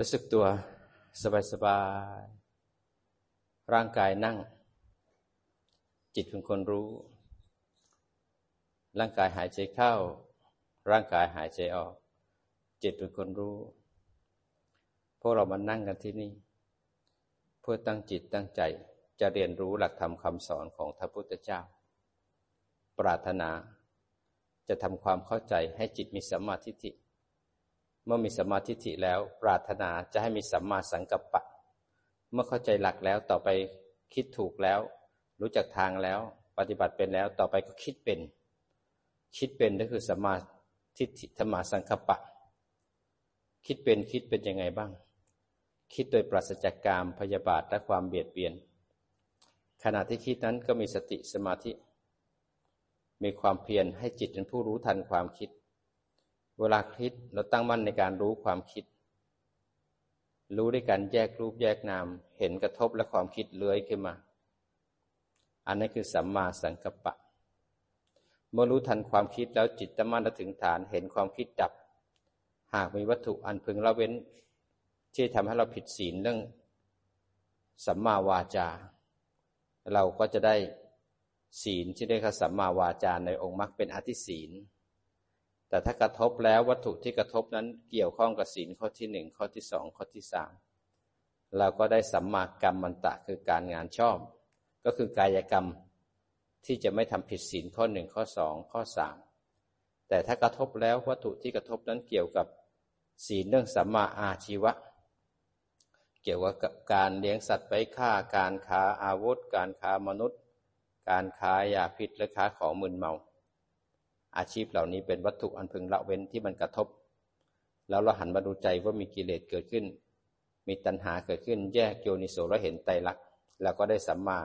รู้สึกตัวสบายๆร่างกายนั่ง จิตเป็นคนรู้ ร่างกายหายใจเข้า ร่างกายหายใจออก จิตเป็นคนรู้ พวกเรามานั่งกันที่นี่ เพื่อตั้งจิตตั้งใจจะเรียนรู้หลักธรรมคำสอนของพระพุทธเจ้า ปรารถนาจะทำความเข้าใจให้จิตมีสัมมาทิฏฐิ เมื่อมีสัมมาทิฏฐิแล้วปรารถนาจะให้มีสัมมาสังกัปปะ เมื่อเข้าใจหลักแล้วต่อไปคิดถูกแล้ว รู้จักทางแล้ว ปฏิบัติเป็นแล้วต่อไปก็คิดเป็น คิดเป็นก็คือสัมมาทิฏฐิธรรมาสังกัปปะ คิดเป็นคิดเป็นยังไงบ้าง คิดโดยปราศจากกามพยาบาทและความเบียดเบียน ขณะที่คิดนั้นก็มีสติสมาธิ มีความเพียรให้จิตเป็นผู้รู้ทันความคิด เวลาคิดเราตั้งมั่นในการรู้ความคิด รู้ด้วยการแยกรูปแยกนาม เห็นกระทบและความคิดเลื้อยขึ้นมา อันนั้นคือสัมมาสังกัปปะ เมื่อรู้ทันความคิดแล้วจิตตั้งมั่นถึงฐานเห็นความคิดดับ หากมีวัตถุอันพึงละเว้น ที่ทำให้เราผิดศีลเรื่องสัมมาวาจา เราก็จะได้ศีลที่ได้ข้าสัมมาวาจาในองค์มรรคเป็นอธิศีล แต่ถ้ากระทบแล้ววัตถุที่กระทบนั้นเกี่ยวข้องกับศีลข้อที่หนึ่งข้อที่สองข้อที่สามเราก็ได้สัมมากรรมมันตะคือการงานชอบ ก็คือกายกรรมที่จะไม่ทำผิดศีลข้อหนึ่งข้อสองข้อสามแต่ถ้ากระทบแล้ววัตถุที่กระทบนั้นเกี่ยวกับศีลเรื่องสัมมาอาชีวะ เกี่ยวกับการเลี้ยงสัตว์ไปฆ่าการค้าอาวุธ การค้ามนุษย์ การค้ายาพิษและค้าของมึนเมา อาชีพเหล่านี้เป็นวัตถุอันพึงละเว้นที่มันกระทบ แล้วเราหันมาดูใจว่ามีกิเลสเกิดขึ้น มีตัณหาเกิดขึ้นแยกโยนิโสแล้วเห็นไตรลักษณ์แล้วก็ได้สัมมา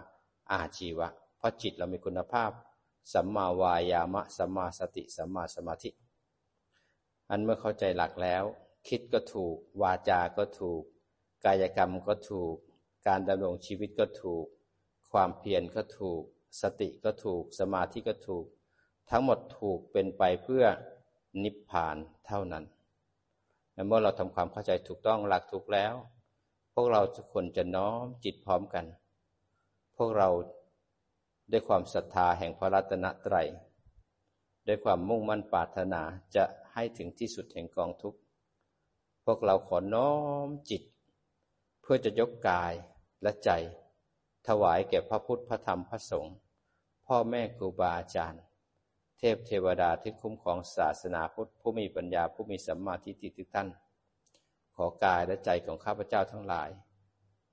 อาชีวะ เพราะจิตเรามีคุณภาพ สัมมาวายามะ สัมมาสติ สัมมาสมาธิ อันเมื่อเข้าใจหลักแล้ว คิดก็ถูก วาจาก็ถูก กายกรรมก็ถูก การดำรงชีวิตก็ถูก ความเพียรก็ถูก สติก็ถูก สมาธิก็ถูก ทั้งหมดถูกเป็นไปเพื่อนิพพานเท่านั้นและเมื่อเราทำความเข้าใจถูกต้องหลักถูกแล้ว พวกเราทุกคนจะน้อมจิตพร้อมกัน พวกเราด้วยความศรัทธาแห่งพระรัตนตรัยด้วยความมุ่งมั่นปรารถนาจะให้ถึงที่สุดแห่งกองทุกข์ พวกเราขอน้อมจิต เพื่อจะยกกายและใจ ถวายแก่พระพุทธพระธรรมพระสงฆ์พ่อแม่ครูบาอาจารย์ เทพเทวดาที่คุ้มครองศาสนาพุทธผู้มีปัญญาผู้มีสัมมาทิฏฐิทุกท่าน ขอกายและใจของข้าพเจ้าทั้งหลาย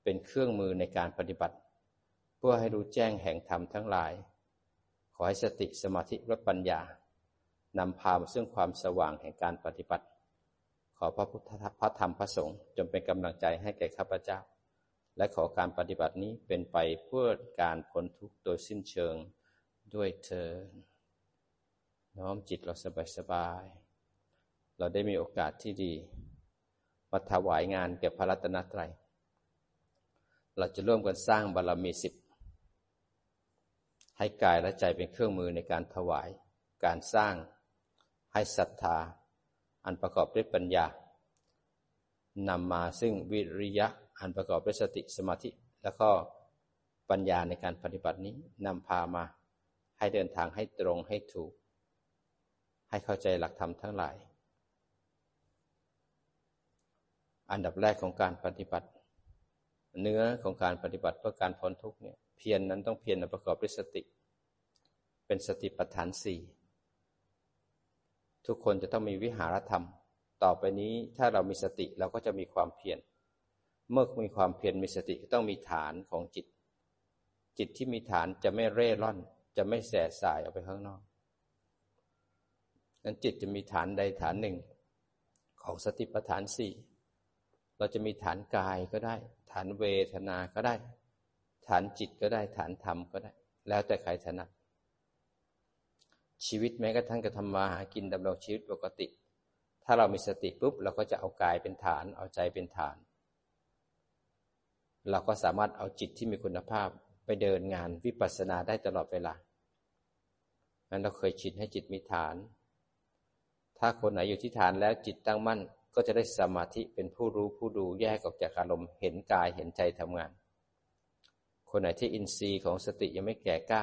เป็นเครื่องมือในการปฏิบัติ เพื่อให้รู้แจ้งแห่งธรรมทั้งหลาย ขอให้สติสมาธิและปัญญานำพามาซึ่งความสว่างแห่งการปฏิบัติ ขอพระพุทธพระธรรมพระสงฆ์จงเป็นกำลังใจให้แก่ข้าพเจ้า และขอการปฏิบัตินี้เป็นไปเพื่อการพ้นทุกข์โดยสิ้นเชิงด้วยเธอ น้อมจิตเราสบายๆเราได้มีโอกาสที่ดีมาถวายงานแก่พระรัตนตรัย เราจะร่วมกันสร้างบารรมีสิบให้กายและใจเป็นเครื่องมือในการถวาย การสร้างให้ศรัทธา อันประกอบด้วยปัญญานำมาซึ่งวิริยะอันประกอบด้วยสติสมาธิ แล้วก็ปัญญาในการปฏิบัตินี้นำพามาให้เดินทางให้ตรงให้ถูก ให้เข้าใจหลักธรรมทั้งหลาย อันดับแรกของการปฏิบัติ เนื้อของการปฏิบัติเพื่อการพ้นทุกข์เนี่ยเพียรนนั้นต้องเพียรประกอบด้วยสติ เป็นสติปัฏฐานสี่ทุกคนจะต้องมีวิหารธรรม ต่อไปนี้ถ้าเรามีสติเราก็จะมีความเพียรเมื่อมีความเพียรมีสติก็ต้องมีฐานของจิต จิตที่มีฐานจะไม่เร่ร่อน จะไม่แสสายออกไปข้างนอก นั้นจิตจะมีฐานใดฐานหนึ่ง ของสติปัฏฐานสี่เราจะมีฐานกายก็ได้ ฐานเวทนาก็ได้ ฐานจิตก็ได้ฐานธรรมก็ได้ แล้วแต่ใครถนัดชีวิตแม้กระทั่งกระทำมาหากินดำรงชีวิตปกติ ถ้าเรามีสติปุ๊บเราก็จะเอากายเป็นฐาน เอาใจเป็นฐาน เราก็สามารถเอาจิตที่มีคุณภาพไปเดินงานวิปัสสนาได้ตลอดเวลางั้นเราเคยชินให้จิตมีฐาน ถ้าคนไหนอยู่ที่ฐานแล้วจิตตั้งมั่น ก็จะได้สมาธิเป็นผู้รู้ผู้ดูแยกออกจากอารมณ์เห็นกายเห็นใจทำงาน คนไหนที่อินทรีย์ของสติยังไม่แก่กล้า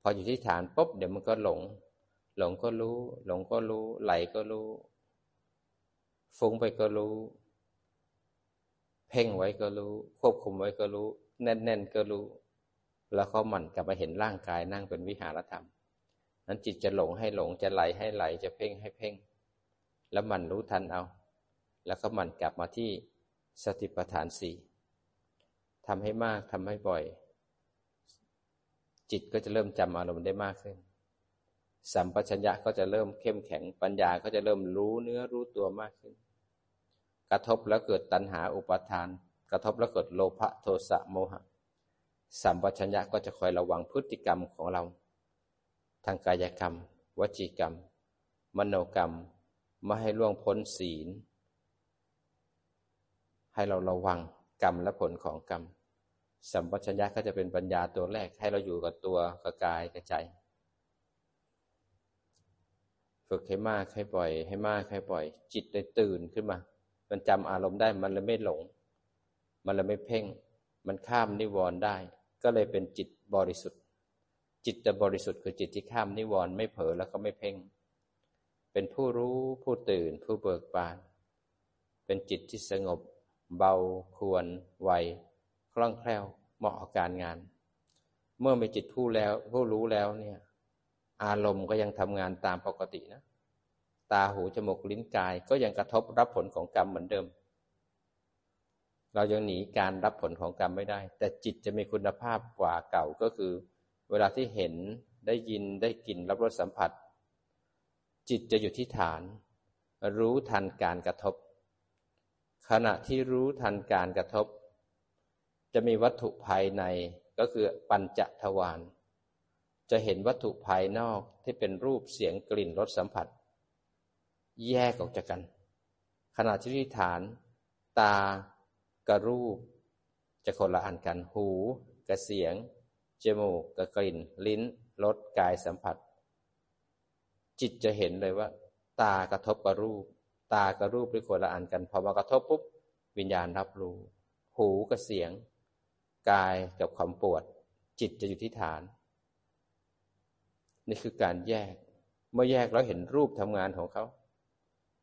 พออยู่ที่ฐานปุ๊บเดี๋ยวมันก็หลง หลงก็รู้ หลงก็รู้ ไหลก็รู้ ฟุ้งไปก็รู้ เพ่งไว้ก็รู้ ควบคุมไว้ก็รู้ แน่นๆก็รู้ แล้วก็หมั่นกลับมาเห็นร่างกายนั่งเป็นวิหารธรรม นั้นจิตจะหลงให้หลงจะไหลให้ไหลจะเพ่งให้เพ่ง แล้วมันรู้ทันเอา แล้วก็มันกลับมาที่สติปัฏฐานสี่ทำให้มากทำให้บ่อย จิตก็จะเริ่มจำอารมณ์ได้มากขึ้น สัมปชัญญะก็จะเริ่มเข้มแข็งปัญญาก็จะเริ่มรู้เนื้อรู้ตัวมากขึ้น กระทบแล้วเกิดตัณหาอุปาทาน กระทบแล้วเกิดโลภะโทสะโมหะ สัมปชัญญะก็จะคอยระวังพฤติกรรมของเรา ทางกายกรรม วจีกรรม มโนกรรมไม่ให้ล่วงพ้นศีล ให้เราระวังกรรมและผลของกรรม สัมปชัญญะก็จะเป็นปัญญาตัวแรกให้เราอยู่กับตัวกับกายกับใจ ฝึกให้มากให้บ่อย ให้มากให้บ่อย จิตเลยตื่นขึ้นมา มันจำอารมณ์ได้มันเลยไม่หลง มันเลยไม่เพ่ง มันข้ามนิวรณ์ได้ ก็เลยเป็นจิตบริสุทธิ์ จิตจะบริสุทธิ์คือจิตที่ข้ามนิวรณ์ไม่เผลอแล้วก็ไม่เพ่ง เป็นผู้รู้ผู้ตื่นผู้เบิกบาน เป็นจิตที่สงบ เบา ควรไวคล่องแคล่วเหมาะกับการงาน เมื่อมีจิตผู้แล้วผู้รู้แล้วเนี่ย อารมณ์ก็ยังทำงานตามปกตินะ ตาหูจมูกลิ้นกายก็ยังกระทบรับผลของกรรมเหมือนเดิม เรายังหนีการรับผลของกรรมไม่ได้ แต่จิตจะมีคุณภาพกว่าเก่าก็คือ เวลาที่เห็นได้ยินได้กลิ่นรับรสสัมผัส จิตจะอยู่ที่ฐาน รู้ทันการกระทบ ขณะที่รู้ทันการกระทบ จะมีวัตถุภายในก็คือปัญจทวารจะเห็นวัตถุภายนอกที่เป็นรูปเสียงกลิ่นรสสัมผัส แยกออกจากกัน ขณะที่ฐาน ตากระรูป จะคนละอันกันหูกระเสียง จมูกกับกลิ่น ลิ้นรสกายสัมผัส จิตจะเห็นเลยว่า ตากระทบกับรูป ตากับรูปเป็นคนละอันกันพอมากระทบปุ๊บวิญญาณรับรู้ หูกับเสียง กายกับความปวด จิตจะอยู่ที่ฐาน นี่คือการแยก เมื่อแยกแล้วเห็นรูปทำงานของเขา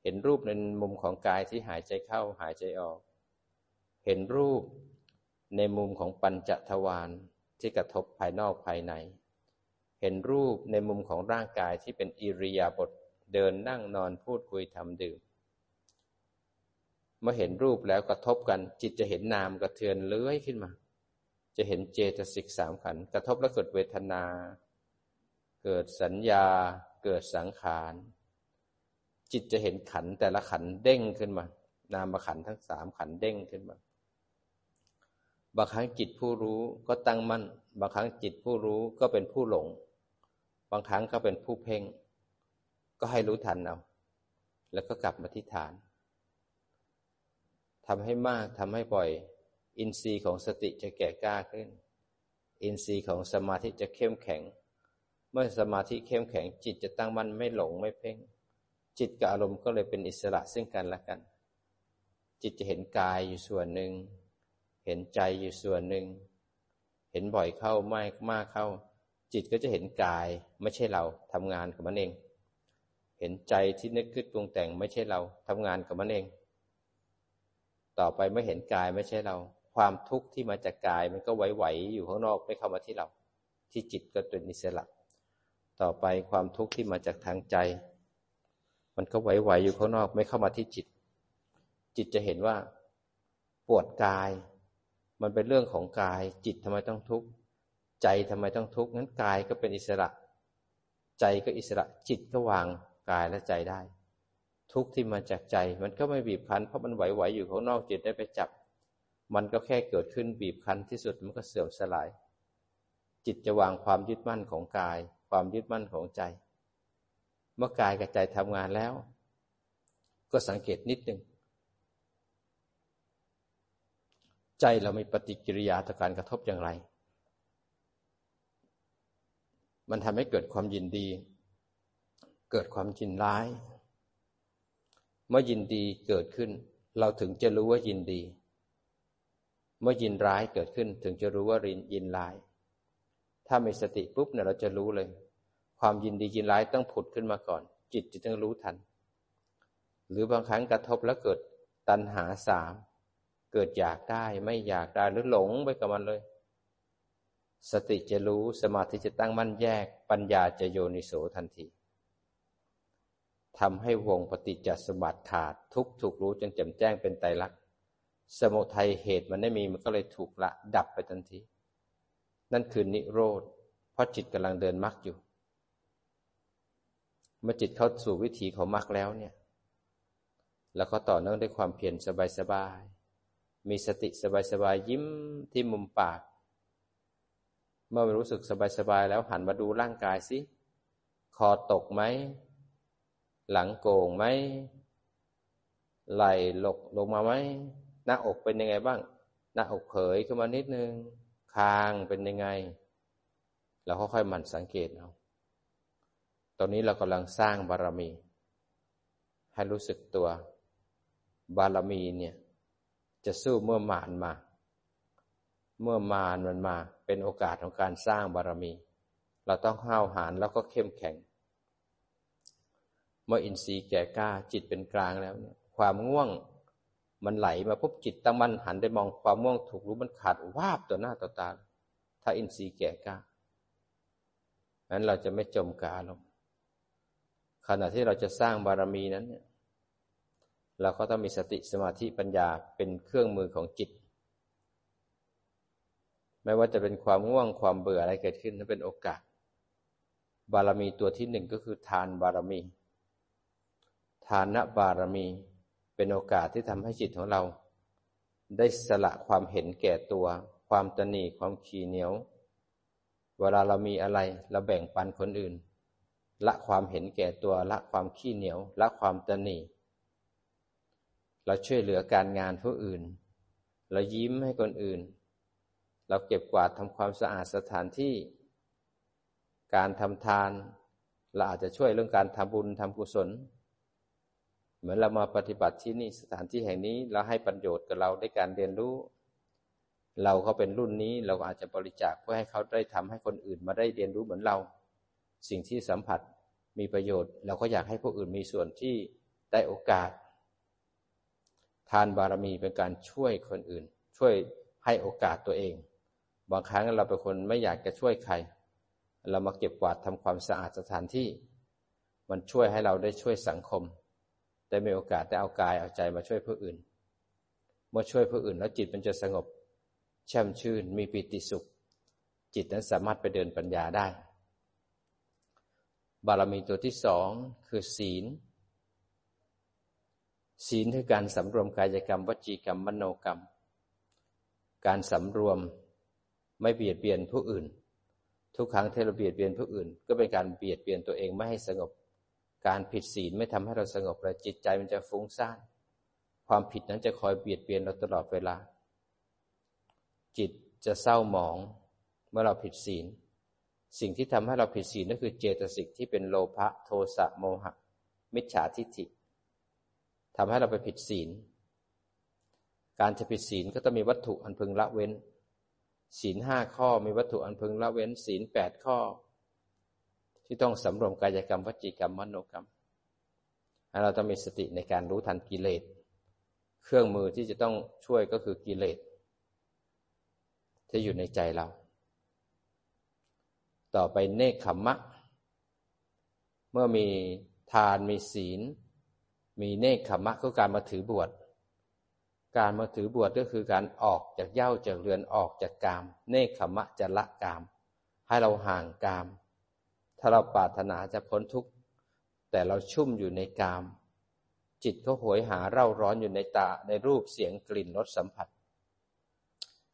เห็นรูปในมุมของกายที่หายใจเข้าหายใจออก เห็นรูปในมุมของปัญจทวาร ที่กระทบภายนอกภายใน เห็นรูปในมุมของร่างกายที่เป็นอิริยาบถเดินนั่งนอนพูดคุยทำดื่มเมื่อเห็นรูปแล้วกระทบกัน จิตจะเห็นนามกระเทือนเลื้อยขึ้นมา จะเห็นเจตสิกสามขันกระทบแล้วเกิดเวทนา เกิดสัญญา เกิดสังขาร จิตจะเห็นขันแต่ละขันเด้งขึ้นมา นามขันทั้งสามขันเด้งขึ้นมา บางครั้งจิตผู้รู้ก็ตั้งมั่น บางครั้งจิตผู้รู้ก็เป็นผู้หลง บางครั้งก็เป็นผู้เพ่ง ก็ให้รู้ทันเอา แล้วก็กลับมาที่ฐานทำให้มากทำให้บ่อย อินทรีย์ของสติจะแก่กล้าขึ้น อินทรีย์ของสมาธิจะเข้มแข็ง เมื่อสมาธิเข้มแข็ง จิตจะตั้งมั่นไม่หลงไม่เพ่ง จิตกับอารมณ์ก็เลยเป็นอิสระซึ่งกันและกัน จิตจะเห็นกายอยู่ส่วนหนึ่ง เห็นใจอยู่ส่วนหนึ่ง เห็นบ่อยเข้ามากมากเข้า จิตก็จะเห็นกายไม่ใช่เราทำงานกับมันเอง เห็นใจที่นึกคิดปรุงแต่งไม่ใช่เราทำงานกับมันเอง ต่อไปไม่เห็นกายไม่ใช่เรา ความทุกข์ที่มาจากกายมันก็ไหวๆอยู่ข้างนอกไม่เข้ามาที่เรา ที่จิตก็เป็นอิสระ ต่อไปความทุกข์ที่มาจากทางใจ มันก็ไหวๆอยู่ข้างนอกไม่เข้ามาที่จิต จิตจะเห็นว่า ปวดกาย มันเป็นเรื่องของกาย จิตทำไมต้องทุกข์ใจทำไมต้องทุกข์งั้นกายก็เป็นอิสระ ใจก็อิสระจิตก็วางกายและใจได้ ทุกข์ที่มาจากใจ มันก็ไม่บีบคั้นเพราะมันไหวๆอยู่ข้างนอกจิตได้ไปจับ มันก็แค่เกิดขึ้นบีบคั้นที่สุดมันก็เสื่อมสลาย จิตจะวางความยึดมั่นของกาย ความยึดมั่นของใจ เมื่อกายกับใจทำงานแล้ว ก็สังเกตนิดหนึ่ง ใจเรามีปฏิกิริยาต่อการกระทบอย่างไร มันทำให้เกิดความยินดี เกิดความจินร้าย เมื่อยินดีเกิดขึ้น เราถึงจะรู้ว่ายินดี เมื่อยินร้ายเกิดขึ้น ถึงจะรู้ว่ารินยินร้าย ถ้ามีสติปุ๊บเนี่ยเราจะรู้เลย ความยินดียินร้ายต้องผุดขึ้นมาก่อน จิตจะต้องรู้ทัน หรือบางครั้งกระทบแล้วเกิดตัณหาสาม เกิดอยากได้ไม่อยากได้หรือหลงไปกับมันเลย สติจะรู้สมาธิจะตั้งมั่นแยก ปัญญาจะโยนิโสทันทีทำให้วงปฏิจจสมบัติขาดทุกถูกรู้จนแจ่มแจ้งเป็นไตรลักษณ์สมุทัยเหตุมันไม่มีมันก็เลยถูกละดับไปทันที นั่นคือนิโรธ เพราะจิตกำลังเดินมรรคอยู่ เมื่อจิตเข้าสู่วิถีของมรรคแล้วเนี่ย แล้วก็ต่อเนื่องด้วยความเพียรสบายๆ มีสติสบายๆยิ้มที่มุมปาก เมื่อรู้สึกสบายๆแล้วหันมาดูร่างกายสิ คอตกไหม หลังโก่งไหม ไหลหลกลงมาไหม หน้าอกเป็นยังไงบ้าง หน้าอกเผยขึ้นมานิดนึง คางเป็นยังไง เราค่อยๆมันสังเกตเอา ตอนนี้เรากำลังสร้างบารมี ให้รู้สึกตัว บารมีเนี่ย จะสู้เมื่อมานมา เมื่อมานมันมา เป็นโอกาสของการสร้างบารมี เราต้องห้าวหาญแล้วก็เข้มแข็ง เมื่ออินทรีย์แก่กล้าจิตเป็นกลางแล้วเนี่ยความง่วงมันไหลมาปุ๊บจิตตั้งมั่นหันได้มองความง่วงถูกรู้มันขาดวาบต่อหน้าต่อตา ถ้าอินทรีย์แก่กล้านั้นเราจะไม่จมกาลงขณะที่เราจะสร้างบารมีนั้นเนี่ย เราก็ต้องมีสติสมาธิปัญญาเป็นเครื่องมือของจิต ไม่ว่าจะเป็นความง่วงความเบื่ออะไรเกิดขึ้นนั้นเป็นโอกาส บารมีตัวที่หนึ่งก็คือทานบารมี ทานบารมีเป็นโอกาสที่ทำให้จิตของเรา ได้สละความเห็นแก่ตัว ความตนีความขี้เหนียว เวลาเรามีอะไรเราแบ่งปันคนอื่น ละความเห็นแก่ตัวละความขี้เหนียวละความตนี เราช่วยเหลือการงานผู้อื่น เรายิ้มให้คนอื่น เราเก็บกวาดทำความสะอาดสถานที่ การทำทาน เราอาจจะช่วยเรื่องการทำบุญทำกุศล เหมือนเรามาปฏิบัติที่นี่สถานที่แห่งนี้เราให้ประโยชน์กับเราได้การเรียนรู้ เราเขาเป็นรุ่นนี้เราอาจจะบริจาคเพื่อให้เขาได้ทำให้คนอื่นมาได้เรียนรู้เหมือนเรา สิ่งที่สัมผัสมีประโยชน์ เราก็อยากให้ผู้อื่นมีส่วนที่ได้โอกาส ทานบารมีเป็นการช่วยคนอื่น ช่วยให้โอกาสตัวเอง บางครั้งเราเป็นคนไม่อยากจะช่วยใคร เรามาเก็บกวาดทำความสะอาดสถานที่ มันช่วยให้เราได้ช่วยสังคม ได้มีโอกาสได้เอากายเอาใจมาช่วยผู้อื่น เมื่อช่วยผู้อื่นแล้วจิตมันจะสงบ แช่มชื่น มีปิติสุข จิตนั้นสามารถไปเดินปัญญาได้ บารมีตัวที่สองคือศีล ศีลคือการสำรวมกายกรรม วจีกรรม มโนกรรม การสำรวมไม่เบียดเบียนผู้อื่น ทุกครั้งที่เราเบียดเบียนผู้อื่น ก็เป็นการเบียดเบียนตัวเองไม่ให้สงบ การผิดศีลไม่ทำให้เราสงบเลยจิตใจมันจะฟุ้งซ่านความผิดนั้นจะคอยเบียดเบียนเราตลอดเวลา จิตจะเศร้าหมองเมื่อเราผิดศีล สิ่งที่ทำให้เราผิดศีลนั่นคือเจตสิกที่เป็นโลภะโทสะโมหะ มิจฉาทิฏฐิ ทำให้เราไปผิดศีล การจะผิดศีลก็ต้องมีวัตถุอันพึงละเว้น ศีลห้าข้อมีวัตถุอันพึงละเว้น ศีลแปดข้อ ที่ต้องสำรวมกายกรรมวจีกรรมมโนกรรมเราต้องมีสติในการรู้ทันกิเลส เครื่องมือที่จะต้องช่วยก็คือกิเลสที่อยู่ในใจเรา ต่อไปเนคขมมะ เมื่อมีทานมีศีล มีเนคขมะก็การมาถือบวชการมาถือบวชก็คือการออกจากเย้าจากเรือนออกจากกาม เนคขมะจะละกาม ให้เราห่างกาม ถ้าเราปรารถนาจะพ้นทุกข์แต่เราชุ่มอยู่ในกาม จิตก็หวยหาเร่าร้อนอยู่ในตาในรูปเสียงกลิ่นรสสัมผัส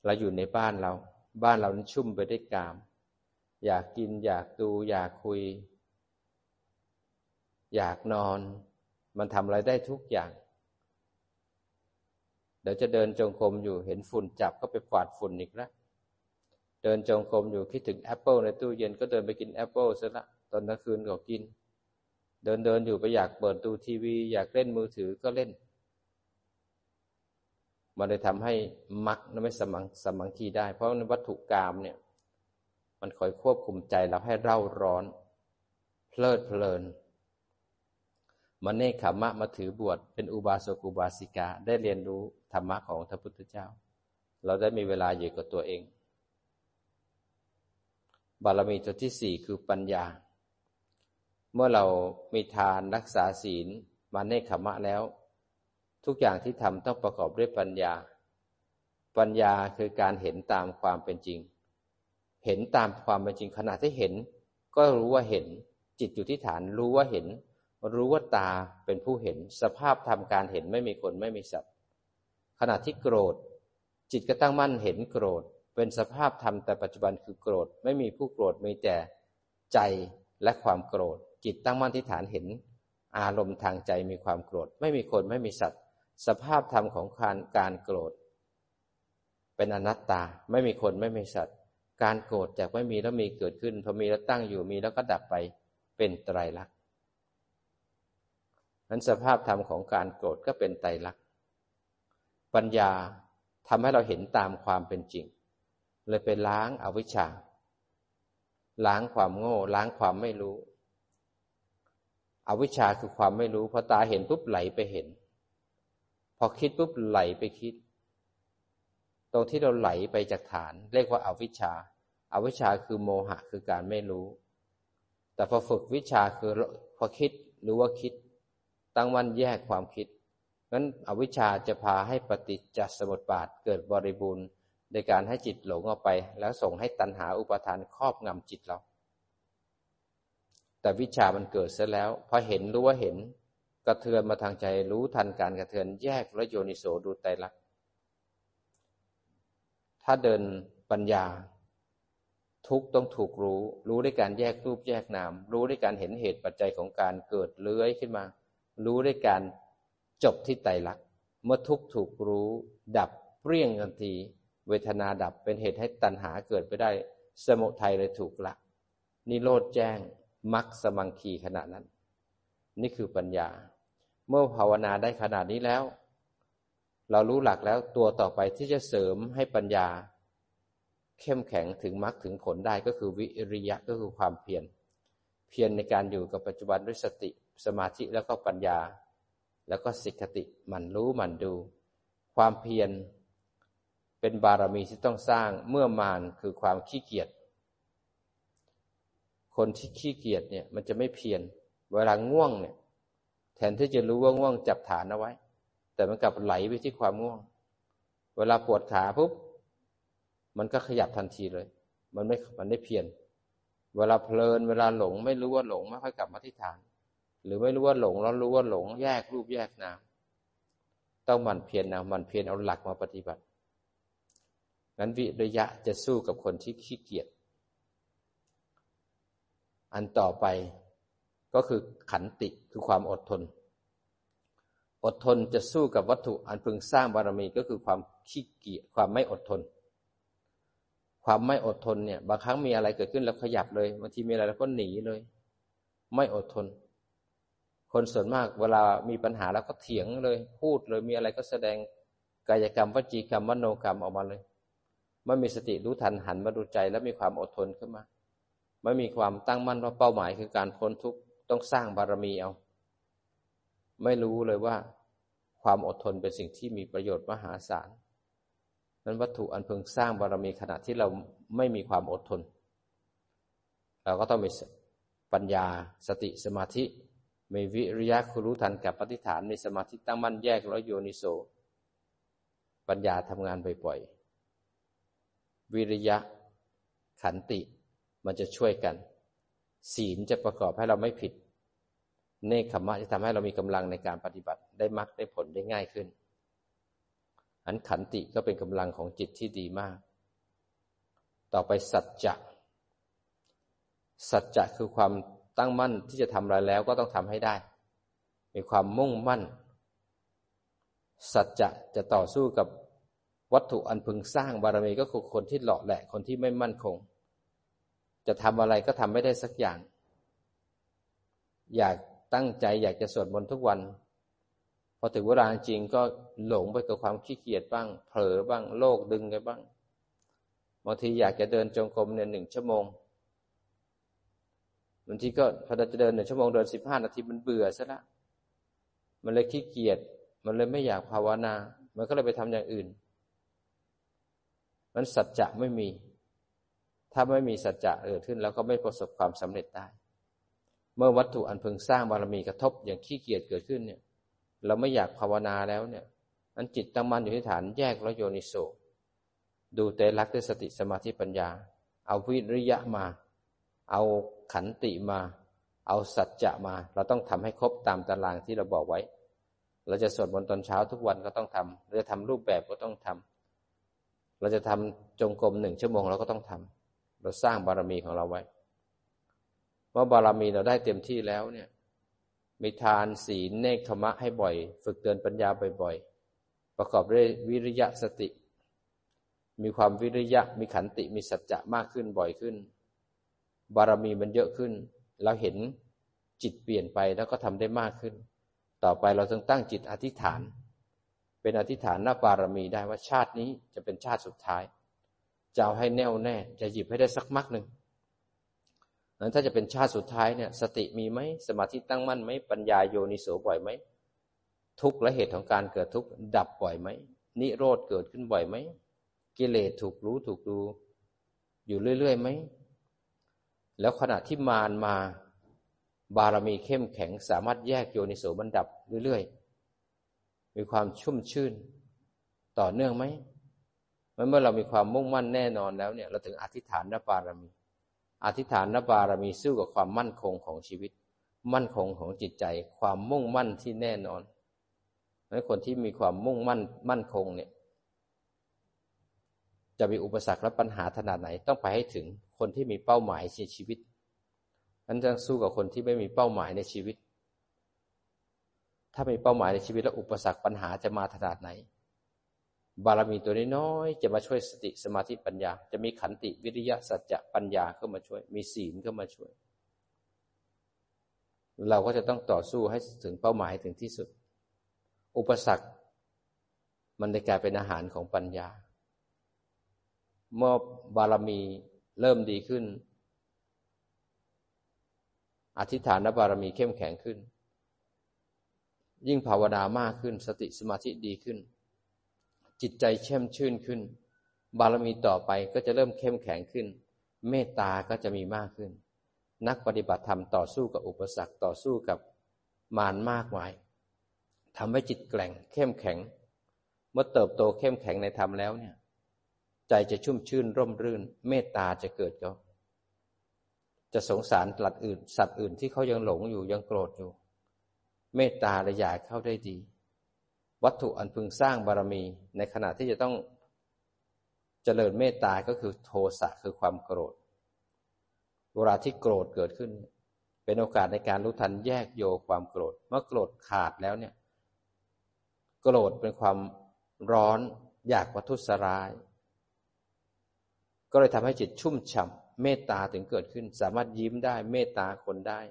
เราอยู่ในบ้านเรา บ้านเรานั้นชุ่มไปด้วยกาม อยากกินอยากดูอยากคุย อยากนอน มันทำอะไรได้ทุกอย่าง เดี๋ยวจะเดินจงกรมอยู่เห็นฝุ่นจับก็ไปกวาดฝุ่นอีกแล้วเดินจงกรมอยู่คิดถึงแอปเปิลในตู้เย็นก็เดินไปกินแอปเปิลซะละตอนกลางคืนก็กิน เดินเดินอยู่ไปอยากเปิดดูทีวี อยากเล่นมือถือก็เล่น มันเลยทำให้มักนั้นไม่สมังสมังคีได้ เพราะวัตถุกรรมเนี่ย มันคอยควบคุมใจเราให้เร่าร้อน เพลิดเพลิน มันเนคขมะมาถือบวชเป็นอุบาสกอุบาสิกา ได้เรียนรู้ธรรมะของพระพุทธเจ้า เราได้มีเวลาอยู่กับตัวเอง บารมีตัวที่สี่คือปัญญา เมื่อเรามีทานรักษาศีลมาเนคขมะแล้ว ทุกอย่างที่ทำต้องประกอบด้วยปัญญา ปัญญาคือการเห็นตามความเป็นจริง เห็นตามความเป็นจริงขณะที่เห็น ก็รู้ว่าเห็น จิตอยู่ที่ฐานรู้ว่าเห็น รู้ว่าตาเป็นผู้เห็น สภาพทำการเห็นไม่มีคนไม่มีสัตว์ ขณะที่โกรธ จิตก็ตั้งมั่นเห็นโกรธ เป็นสภาพธรรมแต่ปัจจุบันคือโกรธ ไม่มีผู้โกรธมีแต่ใจและความโกรธ จิตตั้งมั่นที่ฐานเห็น อารมณ์ทางใจมีความโกรธ ไม่มีคนไม่มีสัตว์ สภาพธรรมของการการโกรธ เป็นอนัตตาไม่มีคนไม่มีสัตว์ การโกรธจากไม่มีแล้วมีเกิดขึ้นพอมีแล้วตั้งอยู่มีแล้วก็ดับไปเป็นไตรลักษณ นั้นสภาพธรรมของการโกรธก็เป็นไตรลักษณ์ปัญญาทำให้เราเห็นตามความเป็นจริง เลยไปล้างอาวิชชา ล้างความโง่ ล้างความไม่รู้ อวิชชาคือความไม่รู้ พอตาเห็นปุ๊บไหลไปเห็น พอคิดปุ๊บไหลไปคิด ตรงที่เราไหลไปจากฐาน เรียกว่าอาวิชชาอาวิชชาคือโมหะคือการไม่รู้ แต่พอฝึกวิชาคือพอคิดรู้ว่าคิด ตั้งวันแยกความคิดงั้นอวิชชาจะพาให้ปฏิจจสมุปบาทเกิดบริบูรณ์ในการให้จิตหลงออกไป แล้วส่งให้ตัณหาอุปทานครอบงำจิตเรา แต่วิชามันเกิดเสียแล้วพอเห็นรู้ว่าเห็นกระเทือนมาทางใจรู้ทันการกระเทือนแยกและโยนิโสดูไตรลักษณ์ถ้าเดินปัญญา ทุกต้องถูกรู้ รู้ด้วยการแยกรูปแยกนาม รู้ด้วยการเห็นเหตุปัจจัยของการเกิดเลื้อยขึ้นมา รู้ด้วยการจบที่ไตรลักษณ์เมื่อทุกถูกรู้ดับเปรี้ยงทันที เวทนาดับเป็นเหตุให้ตัณหาเกิดไปได้ สมุทัยเลยถูกละ นิโรธแจ้งมักสมังคีขณะนั้น นี่คือปัญญา เมื่อภาวนาได้ขนาดนี้แล้ว เรารู้หลักแล้วตัวต่อไปที่จะเสริมให้ปัญญา เข้มแข็งถึงมรรคถึงผลได้ก็คือวิริยะก็คือความเพียรเพียรในการอยู่กับปัจจุบันด้วยสติ สมาธิแล้วก็ปัญญา แล้วก็สิกติมันรู้มันดู ความเพียรเป็นบารมีที่ต้องสร้างเมื่อมานคือความขี้เกียจคนที่ขี้เกียจเนี่ยมันจะไม่เพียรเวลาง่วงเนี่ย แทนที่จะรู้ว่าง่วงจับฐานเอาไว้ แต่มันกลับไหลไปที่ความง่วง เวลาปวดขาปุ๊บมันก็ขยับทันทีเลย มันไม่มันไม่เพียรเวลาเพลิน เวลาหลง ไม่รู้ว่าหลงไม่ค่อยกลับมาที่ฐาน หรือไม่รู้ว่าหลงแล้วรู้ว่าหลง แยกรูปแยกนามต้องมันเพียรนะมันเพียรเอาหลักมาปฏิบัติงั้นวิริยะจะสู้กับคนที่ขี้เกียจอันต่อไปก็คือขันติคือความอดทน อดทนจะสู้กับวัตถุอันพึงสร้างบารมีก็คือความขี้เกียจความไม่อดทน ความไม่อดทนเนี่ย บางครั้งมีอะไรเกิดขึ้นแล้วขยับเลยบางทีมีอะไรแล้วก็หนีเลย ไม่อดทน คนส่วนมากเวลามีปัญหาแล้วก็เถียงเลยพูดเลยมีอะไรก็แสดงกายกรรมวจีกรรมมโนกรรมออกมาเลยไม่มีสติรู้ทันหันมาดูใจแล้วมีความอดทนขึ้นมา ไม่มีความตั้งมั่นว่าเป้าหมายคือการพ้นทุกข์ต้องสร้างบารมีเอา ไม่รู้เลยว่า ความอดทนเป็นสิ่งที่มีประโยชน์มหาศาลนั้นวัตถุอันเพิ่งสร้างบารมีขณะที่เราไม่มีความอดทน เราก็ต้องมีปัญญาสติสมาธิ มีวิริยะคือรู้ทันกับปฏิฐาน มีสมาธิตั้งมั่นแยกแล้วโยนิโส ปัญญาทำงานบ่อยๆ วิริยะขันติมันจะช่วยกัน ศีลจะประกอบให้เราไม่ผิด เนคขมะจะทำให้เรามีกำลังในการปฏิบัติได้มรรคได้ผลได้ง่ายขึ้น อันขันติก็เป็นกำลังของจิตที่ดีมาก ต่อไปสัจจะ สัจจะคือความ ตั้งมั่นที่จะทำอะไรแล้วก็ต้องทำให้ได้ มีความมุ่งมั่น สัจจะจะต่อสู้กับวัตถุอันพึงสร้างบารมีก็คือคนที่หล่อแหละคนที่ไม่มั่นคง จะทำอะไรก็ทำไม่ได้สักอย่าง อยากตั้งใจอยากจะสวดมนต์ทุกวัน พอถึงเวลาจริงก็หลงไปกับความขี้เกียจบ้าง เผลอบ้างโลกดึงกันบ้างบางทีอยากจะเดินจงกรมเนี่ยหนึ่งชั่วโมง บางทีก็พอจะเดินหนึ่งชั่วโมงเดินสิบห้านาทีมันเบื่อซะละมันเลยขี้เกียจมันเลยไม่อยากภาวนา มันก็เลยไปทำอย่างอื่น มันสัจจะไม่มี ถ้าไม่มีสัจจะเกิดขึ้นแล้วก็ไม่ประสบความสำเร็จได้ เมื่อวัตถุอันพึงสร้างบารมีกระทบอย่างขี้เกียจเกิดขึ้นเนี่ย เราไม่อยากภาวนาแล้วเนี่ยอันจิตตั้งมั่นอยู่ที่ฐานแยกแล้วโยนิโสดูเตลักด้วยสติสมาธิปัญญา เอาวิริยะมา เอา ขันติมา เอาสัจจะมา เราต้องทำให้ครบตามตารางที่เราบอกไว้ เราจะสวดมนต์ตอนเช้าทุกวันก็ต้องทำเราจะทำรูปแบบก็ต้องทำเราจะทำจงกรมหนึ่งชั่วโมงเราก็ต้องทำเราสร้างบารมีของเราไว้ว่าบารมีเราได้เต็มที่แล้วเนี่ย มีทานศีลเนคธรรมะให้บ่อย ฝึกเตือนปัญญาบ่อยๆ ประกอบด้วยวิริยะสติ มีความวิริยะมีขันติมีสัจจะมากขึ้นบ่อยขึ้น บารมีมันเยอะขึ้น เราเห็นจิตเปลี่ยนไปแล้วก็ทำได้มากขึ้น ต่อไปเราต้องตั้งจิตอธิษฐาน เป็นอธิษฐานหน้าบารมีได้ว่าชาตินี้จะเป็นชาติสุดท้ายจะเอาให้แน่วแน่ จะหยิบให้ได้สักมักหนึ่งนั้นถ้าจะเป็นชาติสุดท้ายเนี่ย สติมีไหมสมาธิตั้งมั่นไหมปัญญาโยนิโสบ่อยไหมทุกและเหตุของการเกิดทุกข์ดับบ่อยไหมนิโรธเกิดขึ้นบ่อยไหมกิเลสถูกรู้ถูกดู อยู่เรื่อยๆไหม แล้วขณะที่มารมาบารมีเข้มแข็งสามารถแยกโยนิโสบันดับเรื่อยๆ มีความชุ่มชื่น ต่อเนื่องไหมเมื่อเรามีความมุ่งมั่นแน่นอนแล้วเนี่ย เราถึงอธิษฐานนบารมี อธิษฐานนบารมีสู้กับความมั่นคงของชีวิต มั่นคงของจิตใจ ความมุ่งมั่นที่แน่นอนเพราะคนที่มีความมุ่งมั่นมั่นคงเนี่ย จะมีอุปสรรคและปัญหาขนาดไหนต้องไปให้ถึง คนที่มีเป้าหมายในชีวิตนั้นจะสู้กับคนที่ไม่มีเป้าหมายในชีวิต ถ้ามีเป้าหมายในชีวิตแล้วอุปสรรคปัญหาจะมาขนาดไหน บารมีตัวน้อยๆจะมาช่วยสติสมาธิปัญญา จะมีขันติวิริยะสัจจะปัญญาเข้ามาช่วย มีศีลเข้ามาช่วย เราก็จะต้องต่อสู้ให้ถึงเป้าหมายถึงที่สุด อุปสรรค มันได้กลายเป็นอาหารของปัญญาเมื่อบารมี เริ่มดีขึ้น อธิษฐานบารมีเข้มแข็งขึ้น ยิ่งภาวนามากขึ้น สติสมาธิดีขึ้น จิตใจแช่มชื่นขึ้น บารมีต่อไปก็จะเริ่มเข้มแข็งขึ้น เมตตาก็จะมีมากขึ้น นักปฏิบัติธรรมต่อสู้กับอุปสรรคต่อสู้กับมารมากมายทำให้จิตแกร่งเข้มแข็ง เมื่อเติบโตเข้มแข็งในธรรมแล้วเนี่ย ใจจะชุ่มชื่นร่มรื่น เมตตาจะเกิดก็จะสงสารหลัดอื่น สัตว์อื่นที่เขายังหลงอยู่ยังโกรธอยู่ เมตตาระยายเข้าได้ดี วัตถุอันพึงสร้างบารมี ในขณะที่จะต้องเจริญเมตตาก็คือโทสะคือความโกรธ เวลาที่โกรธเกิดขึ้น เป็นโอกาสในการรู้ทันแยกโยความโกรธ เมื่อโกรธขาดแล้วเนี่ย โกรธเป็นความร้อนอยากวัตถุสราย ก็เลยทำให้จิตชุ่มฉ่ำเมตตาถึงเกิดขึ้น สามารถยิ้มได้เมตตาคนได้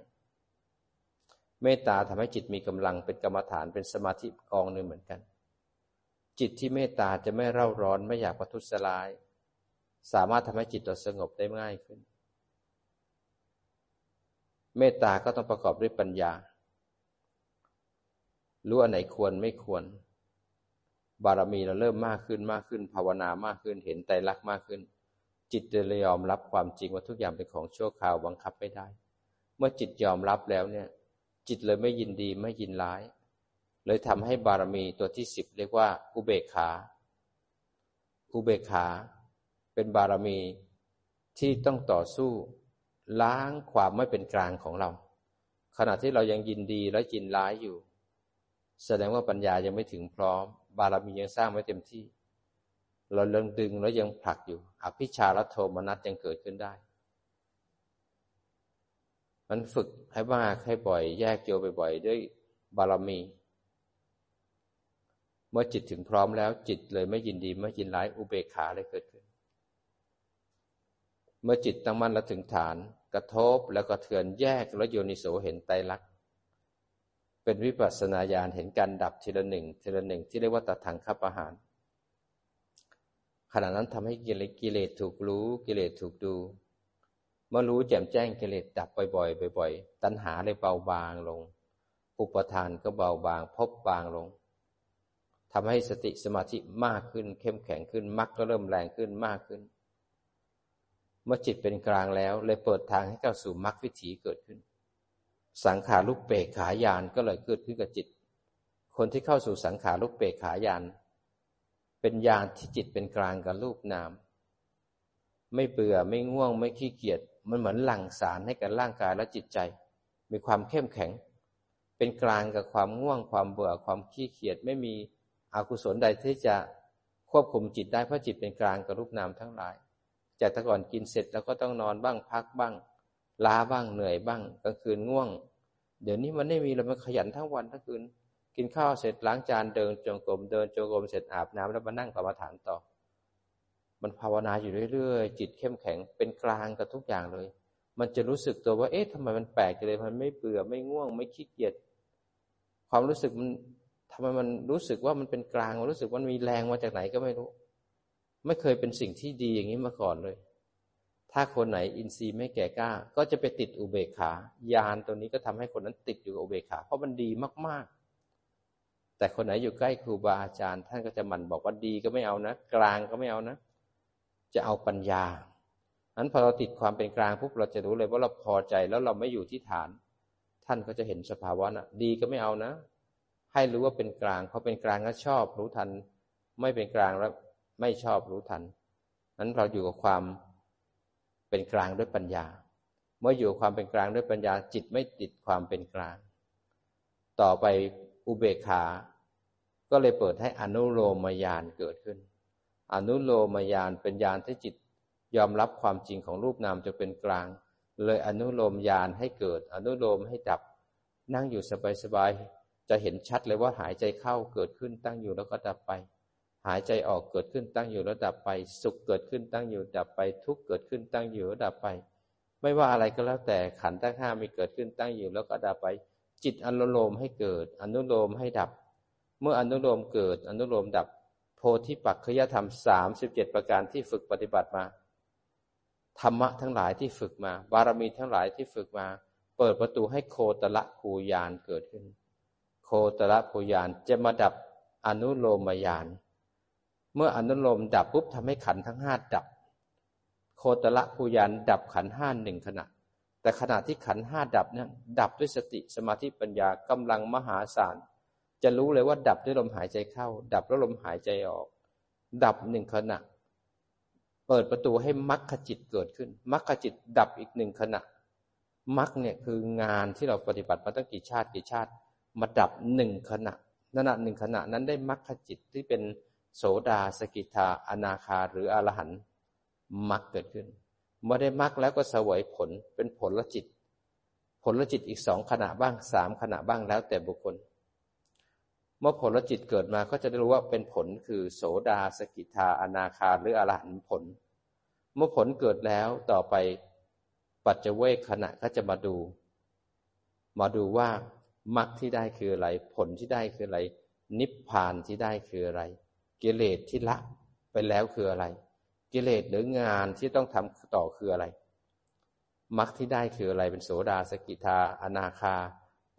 เมตตาทำให้จิตมีกำลังเป็นกรรมฐานเป็นสมาธิกองหนึ่งเหมือนกัน จิตที่เมตตาจะไม่เร่าร้อนไม่อยากประทุษร้าย สามารถทำให้จิตเราสงบได้ง่ายขึ้น เมตตาก็ต้องประกอบด้วยปัญญา รู้อันไหนควรไม่ควร บารมีเราเริ่มมากขึ้นมากขึ้น ภาวนามากขึ้นเห็นใจรักมากขึ้น จิตจะยอมรับความจริงว่าทุกอย่างเป็นของชั่วคราวบังคับไม่ได้ เมื่อจิตยอมรับแล้วเนี่ย จิตเลยไม่ยินดีไม่ยินร้าย เลยทำให้บารมีตัวที่สิบเรียกว่า อุเบกขา อุเบกขา เป็นบารมีที่ต้องต่อสู้ ล้างความไม่เป็นกลางของเรา ขณะที่เรายังยินดีและยินร้ายอยู่ แสดงว่าปัญญายังไม่ถึงพร้อม บารมียังสร้างไม่เต็มที่ เราเริ่มดึงแล้วยังผลักอยู่ อภิชาและโทมนัสยังเกิดขึ้นได้ มันฝึกให้มากให้บ่อย แยกโยบ่อยๆด้วยบารมี เมื่อจิตถึงพร้อมแล้วจิตเลยไม่ยินดีไม่ยินร้ายอุเบกขาเลยเกิดขึ้น เมื่อจิตตั้งมั่นแล้วถึงฐานกระทบแล้วก็เถือนแยกแล้วโยนิโสเห็นไตรลักษณ์เป็นวิปัสสนาญาณเห็นการดับทีละหนึ่งทีละหนึ่งที่เรียกว่าตัดถังคับอาหาร ขณะนั้นทำให้กิเลสถูกรู้กิเลสถูกดู เมื่อรู้แจ่มแจ้งกิเลสดับบ่อยๆบ่อยๆตัณหาเลยเบาบางลง อุปทานก็เบาบาง พบบางลงทำให้สติสมาธิมากขึ้น เข้มแข็งขึ้นมรรคก็เริ่มแรงขึ้นมากขึ้น เมื่อจิตเป็นกลางแล้ว เลยเปิดทางให้เข้าสู่มรรควิถีเกิดขึ้น สังขารุปเปกขายานก็เลยเกิดขึ้นกับจิต คนที่เข้าสู่สังขารุปเปกขายาน เป็นญาณที่จิตเป็นกลางกับรูปนาม ไม่เบื่อไม่ง่วงไม่ขี้เกียจมันเหมือนหลั่งสารให้กับร่างกายและจิตใจ มีความเข้มแข็ง เป็นกลางกับความง่วงความเบื่อความขี้เกียจไม่มีอกุศลใดที่จะควบคุมจิตได้เพราะจิตเป็นกลางกับรูปนามทั้งหลาย จากแต่ก่อนกินเสร็จแล้วก็ต้องนอนบ้างพักบ้างล้าบ้างเหนื่อยบ้างกลางคืนง่วง เดี๋ยวนี้มันไม่มีเรามันขยันทั้งวันทั้งคืน กินข้าวเสร็จล้างจานเดินจงกรมเดินจงกรมเสร็จอาบน้ำแล้วมานั่งกรรมฐานต่อ มันภาวนาอยู่เรื่อยๆ จิตเข้มแข็งเป็นกลางกับทุกอย่างเลย มันจะรู้สึกตัวว่า เอ๊ะทำไมมันแปลกเลย มันไม่เบื่อไม่ง่วง ไม่ขี้เกียจ ความรู้สึกมันทำไมมันรู้สึกว่ามันเป็นกลาง มันรู้สึกว่ามันมีแรงมาจากไหนก็ไม่รู้ ไม่เคยเป็นสิ่งที่ดีอย่างนี้มาก่อนเลย ถ้าคนไหนอินทรีย์ไม่แก่กล้า ก็จะไปติดอุเบกขา ยานตัวนี้ก็ทำให้คนนั้นติดอยู่อุเบกขา เพราะมันดีมากๆ แต่คนไหนอยู่ใกล้ครูบาอาจารย์ ท่านก็จะหมั่นบอกว่าดีก็ไม่เอานะ กลางก็ไม่เอานะ จะเอาปัญญานั้นพอเราติดความเป็นกลางปุ๊บเราจะรู้เลยว่าเราพอใจแล้วเราไม่อยู่ที่ฐาน ท่านก็จะเห็นสภาวะนะดีก็ไม่เอานะ ให้รู้ว่าเป็นกลางพอเป็นกลางก็ชอบรู้ทัน ไม่เป็นกลางแล้วไม่ชอบรู้ทันนั้นเราอยู่กับความเป็นกลางด้วยปัญญา เมื่ออยู่ความเป็นกลางด้วยปัญญาจิตไม่ติดความเป็นกลาง ต่อไป อุเบกขา ก็เลยเปิดให้อนุโลมยานเกิดขึ้น อนุโลมยานเป็นยานที่จิตยอมรับความจริงของรูปนามจะเป็นกลาง เลยอนุโลมยานให้เกิด อนุโลมให้ดับ นั่งอยู่สบายๆ จะเห็นชัดเลยว่าหายใจเข้าเกิดขึ้นตั้งอยู่แล้วก็ดับไป หายใจออกเกิดขึ้นตั้งอยู่แล้วดับไป สุขเกิดขึ้นตั้งอยู่ดับไป ทุกข์เกิดขึ้นตั้งอยู่แล้วดับไป ไม่ว่าอะไรก็แล้วแต่ขันธ์ทั้งห้ามีเกิดขึ้นตั้งอยู่แล้วก็ดับไป จิตอนุโลมให้เกิด อนุโลมให้ดับ เมื่ออนุโลมเกิด อนุโลมดับ โพธิปักขยธรรมสามสิบเจ็ดประการที่ฝึกปฏิบัติมา ธรรมะทั้งหลายที่ฝึกมา บารมีทั้งหลายที่ฝึกมา เปิดประตูให้โคตรละภูยานเกิดขึ้น โคตรละภูยานจะมาดับอนุโลมยาน เมื่ออนุโลมดับปุ๊บทำให้ขันทั้งห้าดับ โคตรละภูยานดับขันห้าหนึ่งขณะ แต่ขณะที่ขันห้าดับเนี่ยดับด้วยสติสมาธิปัญญากำลังมหาศาลจะรู้เลยว่าดับด้วยลมหายใจเข้า ดับด้วยลมหายใจออก ดับหนึ่งขณะ เปิดประตูให้มรรคจิตเกิดขึ้นมรรคจิตดับอีกหนึ่งขณะมรรคเนี่ยคืองานที่เราปฏิบัติมาตั้งกี่ชาติกี่ชาติ มาดับหนึ่งขณะขณะหนึ่งขณะนั้นได้มรรคจิตที่เป็นโสดาสกิทาอนาคาหรืออรหันต์มรรคเกิดขึ้น เมื่อได้มรรคแล้วก็สวยผลเป็นผลละจิต ผลละจิตอีกสองขณะบ้างสามขณะบ้างแล้วแต่บุคคล เมื่อผลละจิตเกิดมาก็จะได้รู้ว่าเป็นผลคือโสดาสกิทาอนาคาหรืออรหันผล เมื่อผลเกิดแล้วต่อไปปัจเจเวกขณะก็จะมาดู มาดูว่ามรรคที่ได้คืออะไร ผลที่ได้คืออะไร นิพพานที่ได้คืออะไร กิเลสที่ละไปแล้วคืออะไร กิเลสหรืองานที่ต้องทำต่อคืออะไรมรรคที่ได้คืออะไรเป็นโสดาสกิทาอนาคา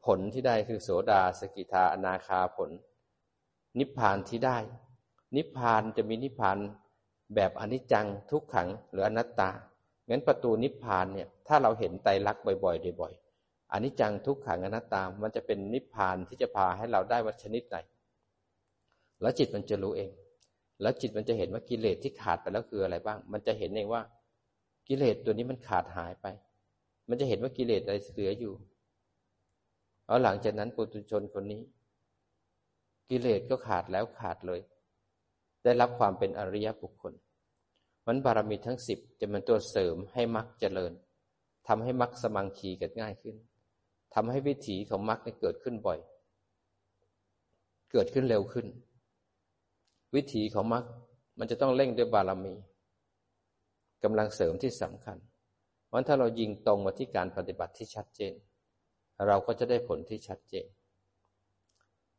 ผลที่ได้คือโสดาสกิทาอนาคาผล นิพพานที่ได้ นิพพานจะมีนิพพานแบบอนิจจังทุกขังหรืออนัตตางั้นประตูนิพพานเนี่ยถ้าเราเห็นไตรลักษณ์บ่อยๆบ่อยๆอนิจจังทุกขังอนัตตา มันจะเป็นนิพพานที่จะพาให้เราได้วัชนิดไหน แล้วจิตมันจะรู้เอง แล้วจิตมันจะเห็นว่ากิเลสที่ขาดไปแล้วคืออะไรบ้าง มันจะเห็นเองว่า กิเลสตัวนี้มันขาดหายไป มันจะเห็นว่ากิเลสอะไรเหลืออยู่เอาหลังจากนั้นปุถุชนคนนี้ กิเลสก็ขาดแล้วขาดเลย ได้รับความเป็นอริยบุคคลมันบารมีทั้งสิบจะเป็นตัวเสริมให้มรรคเจริญทำให้มรรคสมังคีเกิดง่ายขึ้นทำให้วิถีของมรรคเกิดขึ้นบ่อย เกิดขึ้นเร็วขึ้น วิถีของมรรคมันจะต้องเร่งด้วยบารมีกำลังเสริมที่สำคัญ เพราะถ้าเรายิงตรงมาที่การปฏิบัติที่ชัดเจน เราก็จะได้ผลที่ชัดเจน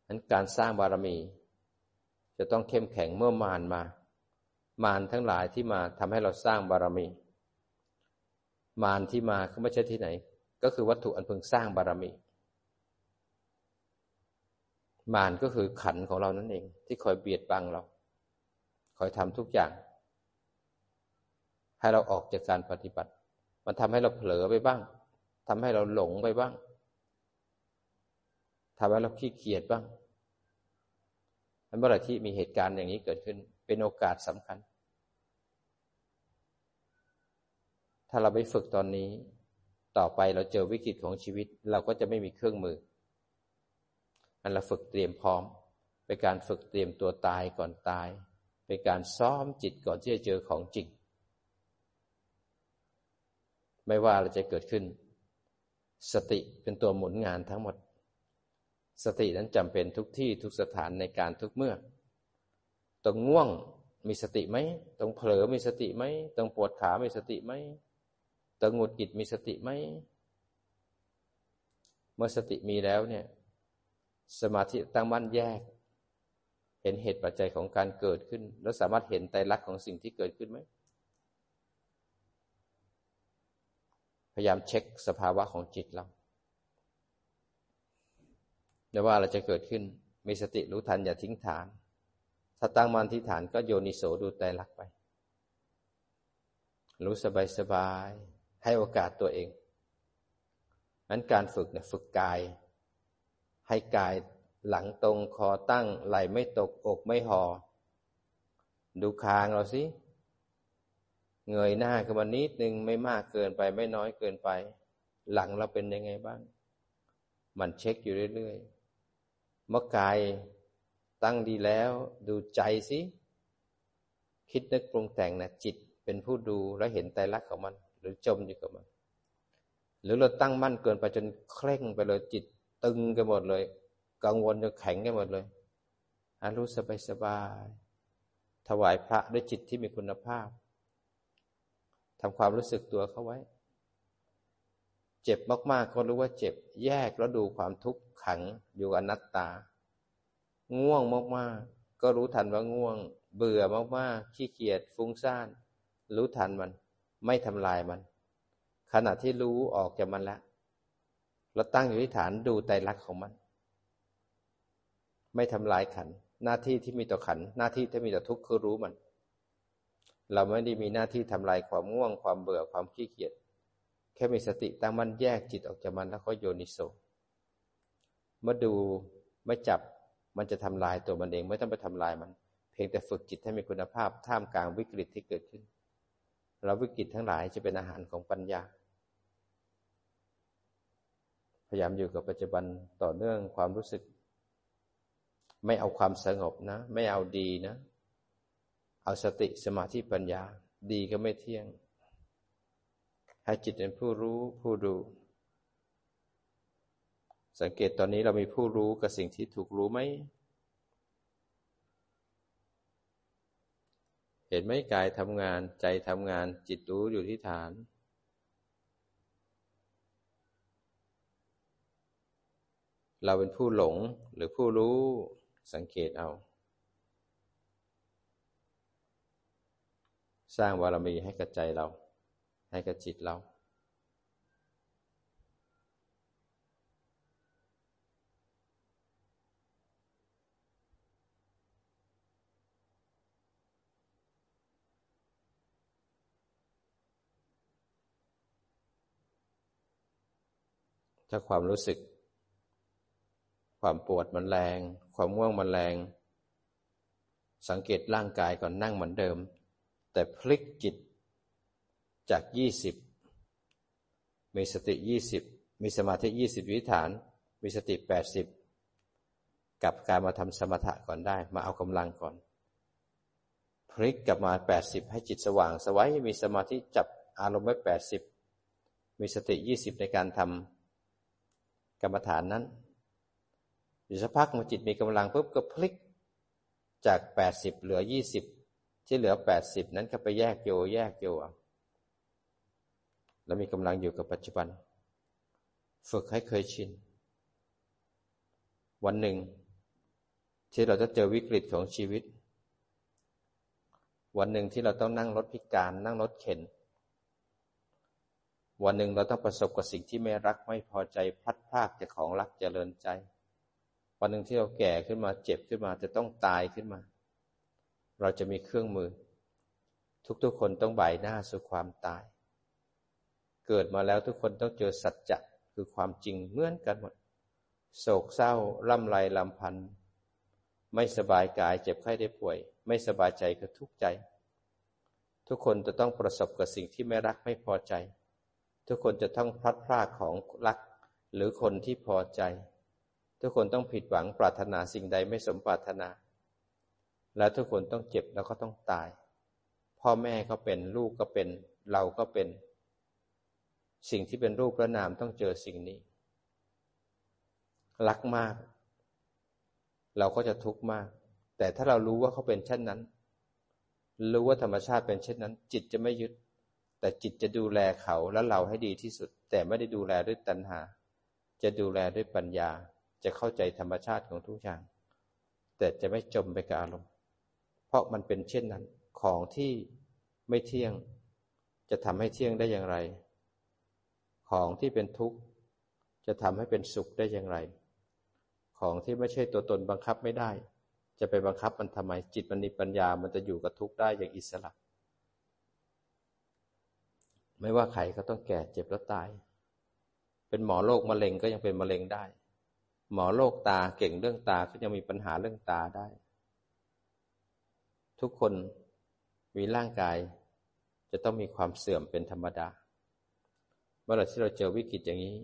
นั้นการสร้างบารมี จะต้องเข้มแข็งเมื่อมารมา มารทั้งหลายที่มาทำให้เราสร้างบารมี มารที่มาก็ไม่ใช่ที่ไหน ก็คือวัตถุอันพึงสร้างบารมี มารก็คือขันของเรานั่นเอง ที่คอยเบียดบังเรา คอยทำทุกอย่าง ให้เราออกจากการปฏิบัติ มันทำให้เราเผลอไปบ้างทำให้เราหลงไปบ้างทำให้เราขี้เกียจบ้างเมื่อไหร่ที่มีเหตุการณ์อย่างนี้เกิดขึ้น เป็นโอกาสสำคัญ ถ้าเราไปฝึกตอนนี้ ต่อไปเราเจอวิกฤตของชีวิต เราก็จะไม่มีเครื่องมือ อันเราฝึกเตรียมพร้อม เป็นการฝึกเตรียมตัวตายก่อนตาย เป็นการซ้อมจิตก่อนที่จะเจอของจริง ไม่ว่าอะไรจะเกิดขึ้น สติเป็นตัวหมุนงานทั้งหมด สตินั้นจำเป็นทุกที่ทุกสถานในการทุกเมื่อตรงง่วงมีสติไหมตรงเผลอมีสติไหมตรงปวดขามีสติไหมตรงหงุดหงิดมีสติไหมเมื่อสติมีแล้วเนี่ย สมาธิตั้งมั่นแยก เห็นเหตุปัจจัยของการเกิดขึ้น แล้วสามารถเห็นไตรลักษณ์ของสิ่งที่เกิดขึ้นไหม พยายามเช็คสภาวะของจิตเราไม่ว่าอะไรจะเกิดขึ้น มีสติรู้ทันอย่าทิ้งฐาน ถ้าตั้งมั่นที่ฐานก็โยนิโสดูใจรักษ์ไป รู้สบายสบาย ให้โอกาสตัวเองนั้นการฝึกเนี่ยฝึกกาย ให้กายหลังตรงคอตั้งไหลไม่ตกอกไม่หอ่อดูคางเราสิ เงยหน้าขึ้นมานิดนึงไม่มากเกินไปไม่น้อยเกินไป หลังเราเป็นยังไงบ้าง มันเช็คอยู่เรื่อยๆเมื่อกายตั้งดีแล้ว ดูใจสิ คิดนึกปรุงแต่งนะจิตเป็นผู้ดูแล้วเห็นไตรลักของมัน หรือจมอยู่กับมัน หรือเราตั้งมั่นเกินไปจนเคร่งไปเลยจิต ตึงกันหมดเลย กังวลจนแข็งกันหมดเลยอารู้สบายสบาย ถวายพระด้วยจิตที่มีคุณภาพทำความรู้สึกตัวเข้าไว้ เจ็บมากๆก็รู้ว่าเจ็บ แยกแล้วดูความทุกข์ขังอยู่กับนัตตา ง่วงมากๆ ก็รู้ทันว่าง่วง เบื่อมากๆ ขี้เกียจฟุ้งซ่าน รู้ทันมัน ไม่ทำลายมัน ขณะที่รู้ออกจากมันแล้ว เราตั้งอยู่ที่ฐานดูไตรลักษณ์ของมัน ไม่ทำลายขัน หน้าที่ที่มีต่อขัน หน้าที่ที่มีต่อทุกข์คือรู้มัน เราไม่ได้มีหน้าที่ทำลายความง่วงความเบื่อความขี้เกียจแค่มีสติตั้งมันแยกจิตออกจากมันแล้วก็โยนิโสมื่อดูไม่จับมันจะทำลายตัวมันเองไม่ต้องไปทำลายมัน เพียงแต่ฝึกจิตให้มีคุณภาพท่ามกลางวิกฤตที่เกิดขึ้นเราวิกฤตทั้งหลายจะเป็นอาหารของปัญญา พยายามอยู่กับปัจจุบันต่อเนื่องความรู้สึก ไม่เอาความสงบนะ ไม่เอาดีนะ เอาสติสมาธิปัญญา ดีก็ไม่เที่ยง ให้จิตเป็นผู้รู้ผู้ดู สังเกตตอนนี้เรามีผู้รู้กับสิ่งที่ถูกรู้ไหมเห็นไหมกายทำงานใจทำงานจิตรู้อยู่ที่ฐาน เราเป็นผู้หลงหรือผู้รู้สังเกตเอา สร้างบารมีให้กับใจเรา ให้กับจิตเรา ถ้าความรู้สึก ความปวดมันแรง ความง่วงมันแรง สังเกตร่างกายก่อนนั่งเหมือนเดิม แต่พลิกจิตจากยี่สิบมีสติยี่สิบมีสมาธิยี่สิบวิฐาน มีสติแปดสิบกับการมาทำสมถะก่อนได้ มาเอากำลังก่อน พลิกกลับมาแปดสิบให้จิตสว่างสวัยมีสมาธิจับอารมณ์ไว้แปดสิบมีสติยี่สิบในการทำกรรมฐานนั้น อยู่สักพักมันจิตมีกำลังปุ๊บก็พลิกจากแปดสิบเหลือยี่สิบที่เหลือแปดสิบนั้นก็ไปแยกโยแยกโยแล้วมีกำลังอยู่กับปัจจุบัน ฝึกให้เคยชิน วันหนึ่ง ที่เราจะเจอวิกฤตของชีวิต วันหนึ่งที่เราต้องนั่งรถพิการนั่งรถเข็น วันหนึ่งเราต้องประสบกับสิ่งที่ไม่รักไม่พอใจพลัดพรากจากของรักเจริญใจ วันหนึ่งที่เราแก่ขึ้นมาเจ็บขึ้นมาจะต้องตายขึ้นมา เราจะมีเครื่องมือ ทุกๆคนต้องบ่ายหน้าสู่ความตาย เกิดมาแล้วทุกคนต้องเจอสัจจะคือความจริงเหมือนกันหมด โศกเศร้าล่ำไรลำพันธ์ไม่สบายกายเจ็บไข้ได้ป่วย ไม่สบายใจก็ทุกข์ใจ ทุกคนจะต้องประสบกับสิ่งที่ไม่รักไม่พอใจ ทุกคนจะต้องพลัดพรากของรักหรือคนที่พอใจ ทุกคนต้องผิดหวังปรารถนาสิ่งใดไม่สมปรารถนา และทุกคนต้องเจ็บแล้วก็ต้องตาย พ่อแม่ก็เป็นลูกก็เป็นเราก็เป็น สิ่งที่เป็นรูปและนามต้องเจอสิ่งนี้ รักมาก เราก็จะทุกข์มาก แต่ถ้าเรารู้ว่าเขาเป็นเช่นนั้น รู้ว่าธรรมชาติเป็นเช่นนั้น จิตจะไม่ยึด แต่จิตจะดูแลเขาและเราให้ดีที่สุด แต่ไม่ได้ดูแลด้วยตัณหา จะดูแลด้วยปัญญา จะเข้าใจธรรมชาติของทุกอย่าง แต่จะไม่จมไปกับอารมณ์ เพราะมันเป็นเช่นนั้น ของที่ไม่เที่ยง จะทำให้เที่ยงได้อย่างไร ของที่เป็นทุกข์ จะทำให้เป็นสุขได้อย่างไร ของที่ไม่ใช่ตัวตนบังคับไม่ได้ จะไปบังคับมันทำไม จิตมันมีปัญญา มันจะอยู่กับทุกข์ได้อย่างอิสระ ไม่ว่าใครก็ต้องแก่เจ็บแล้วตาย เป็นหมอโรคมะเร็งก็ยังเป็นมะเร็งได้ หมอโรคตาเก่งเรื่องตาก็ยังมีปัญหาเรื่องตาได้ ทุกคนมีร่างกาย จะต้องมีความเสื่อมเป็นธรรมดา เมื่อไรที่เราเจอวิกฤตอย่างนี้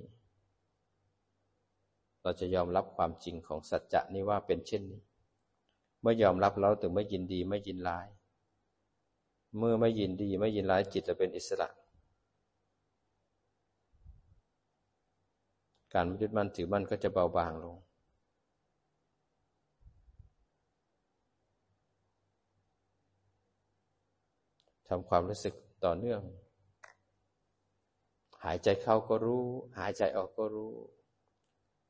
เราจะยอมรับความจริงของสัจจะนี้ว่าเป็นเช่นนี้ เมื่อยอมรับแล้วถึงไม่ยินดีไม่ยินร้าย เมื่อไม่ยินดีไม่ยินร้ายจิตจะเป็นอิสระ การยึดมั่นถือมั่นก็จะเบาบางลง ทำความรู้สึกต่อเนื่อง หายใจเข้าก็รู้ หายใจออกก็รู้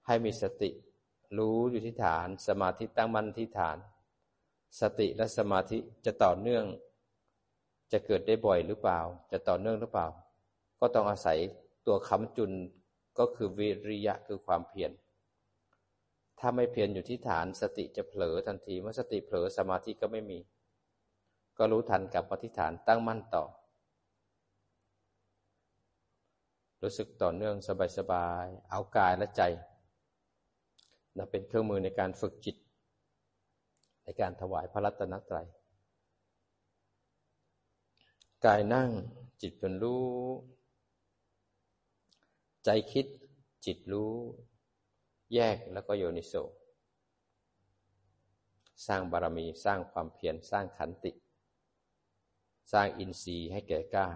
ให้มีสติ รู้อยู่ที่ฐาน สมาธิตั้งมั่นที่ฐาน สติและสมาธิจะต่อเนื่อง จะเกิดได้บ่อยหรือเปล่า จะต่อเนื่องหรือเปล่า ก็ต้องอาศัยตัวคำจุน ก็คือวิริยะคือความเพียร ถ้าไม่เพียรอยู่ที่ฐานสติจะเผลอทันทีเมื่อสติเผลอสมาธิก็ไม่มี ก็รู้ทันกับปฏิฐานตั้งมั่นต่อ รู้สึกต่อเนื่องสบายๆ เอากายและใจนะเป็นเครื่องมือในการฝึกจิต ในการถวายพระรัตนตรัย กายนั่งจิตเป็นรู้ ใจคิดจิตรู้ แยกแล้วก็โยนิโสสร้างบารมีสร้างความเพียรสร้างขันติ สร้างอินทรีย์ให้แก่กล้า